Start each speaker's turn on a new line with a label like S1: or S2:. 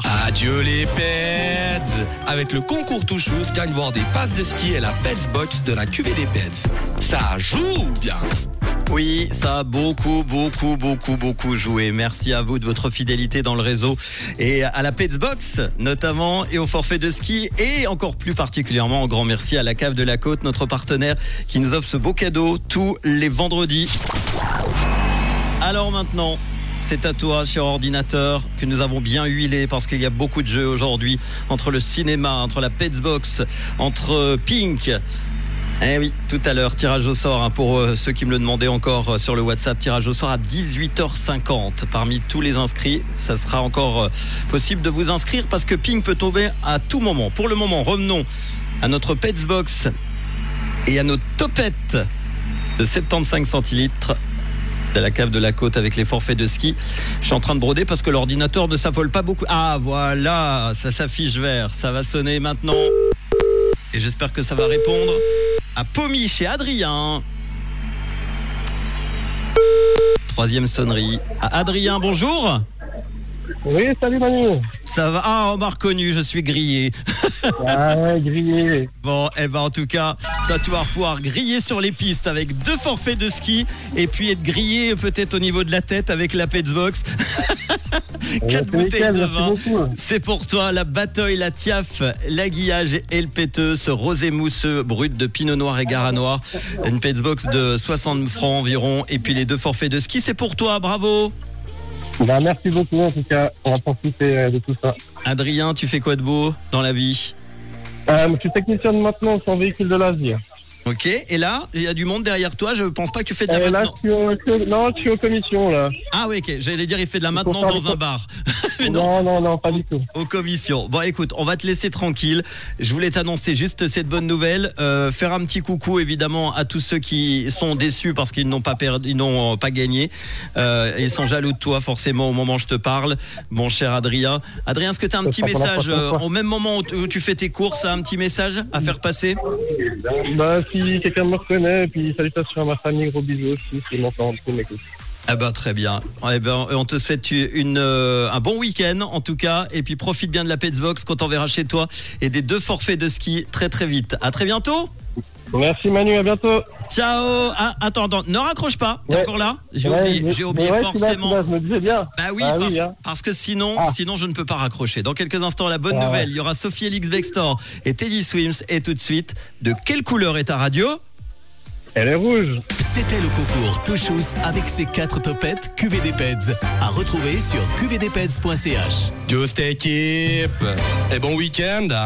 S1: 20h.
S2: Adieu les pets Avec le concours Touchous, gagne voir des passes de ski et la Pets Box de la cuvée des pets. Ça joue bien
S1: Oui, ça a beaucoup, beaucoup, beaucoup, beaucoup joué. Merci à vous de votre fidélité dans le réseau et à la Petsbox notamment et au forfait de ski et encore plus particulièrement un grand merci à la Cave de la Côte, notre partenaire qui nous offre ce beau cadeau tous les vendredis. Alors maintenant, c'est à toi, cher ordinateur, que nous avons bien huilé parce qu'il y a beaucoup de jeux aujourd'hui entre le cinéma, entre la Petsbox, entre Pink. Eh oui, tout à l'heure, tirage au sort hein, pour euh, ceux qui me le demandaient encore euh, sur le WhatsApp, tirage au sort à 18h50. Parmi tous les inscrits, ça sera encore euh, possible de vous inscrire parce que Pink peut tomber à tout moment. Pour le moment, revenons à notre Petsbox et à nos topettes de 75 centilitres de la cave de la côte avec les forfaits de ski. Je suis en train de broder parce que l'ordinateur ne s'affole pas beaucoup. Ah voilà, ça s'affiche vert. Ça va sonner maintenant. Et j'espère que ça va répondre à Pomi chez Adrien. Troisième sonnerie. À Adrien, bonjour.
S3: Oui, salut Manu.
S1: Ça va? Ah, on m'a reconnu, je suis grillé.
S3: Ah ouais, grillé.
S1: Bon, eh ben en tout cas, toi tu vas pouvoir griller sur les pistes avec deux forfaits de ski et puis être grillé peut-être au niveau de la tête avec la Petsbox. Quatre bouteilles de vin.
S3: beaucoup.
S1: C'est pour toi la bataille, la tiaf, la guillage et le péteux, ce rosé mousseux brut de pinot noir et garanois. Une Petsbox de 60 francs environ et puis les deux forfaits de ski, c'est pour toi, bravo.
S3: Bah, merci beaucoup en tout cas. On va profiter euh, de tout ça.
S1: Adrien, tu fais quoi de beau dans la vie?
S3: Euh, je suis technicien de maintenance en véhicule de loisirs.
S1: Ok, et là, il y a du monde derrière toi, je pense pas que tu fais de la
S3: là,
S1: maintenance.
S3: je suis au, non, je suis aux commissions là.
S1: Ah oui, ok, j'allais dire il fait de la maintenance dans un bar. Mais non,
S3: Non, non, pas du tout.
S1: aux commissions. Bon, écoute, on va te laisser tranquille. Je voulais t'annoncer juste cette bonne nouvelle. Euh, faire un petit coucou, évidemment, à tous ceux qui sont déçus parce qu'ils n'ont pas perdu, ils n'ont pas gagné. Euh, ils sont jaloux de toi, forcément, au moment où je te parle, mon cher Adrien. Adrien, est-ce que tu as un petit message, euh, au même moment où tu- où tu fais tes courses, un petit message à faire passer?
S3: Bah, si quelqu'un me reconnaît, puis salutations à ma famille, gros bisous aussi, qui m'entendent, qui m'écoutent.
S1: Ah bah très bien. Eh ben, on te souhaite une, euh, un bon week-end en tout cas, et puis profite bien de la Petsbox quand on verra chez toi et des deux forfaits de ski très très vite. À très bientôt.
S3: Merci Manu, à bientôt.
S1: Ciao. Ah, attends, attends, ne raccroche pas. T'es
S3: Ouais.
S1: encore là J'ai
S3: Ouais,
S1: oublié, j'ai oublié
S3: ouais,
S1: forcément.
S3: Je me disais bien.
S1: Bah oui,
S3: Ah
S1: parce,
S3: oui, hein.
S1: parce que sinon,
S3: Ah.
S1: sinon je ne peux pas raccrocher. Dans quelques instants, la bonne
S3: Ah
S1: nouvelle,
S3: ouais.
S1: il y aura Sophie Elix Vextor et Teddy Swims. Et tout de suite, de quelle couleur est ta radio?
S3: Elle est rouge.
S4: C'était le concours Touchous avec ses quatre topettes QVD Peds. À retrouver sur qvdpeds.ch.
S2: Just équipe Et bon week-end hein.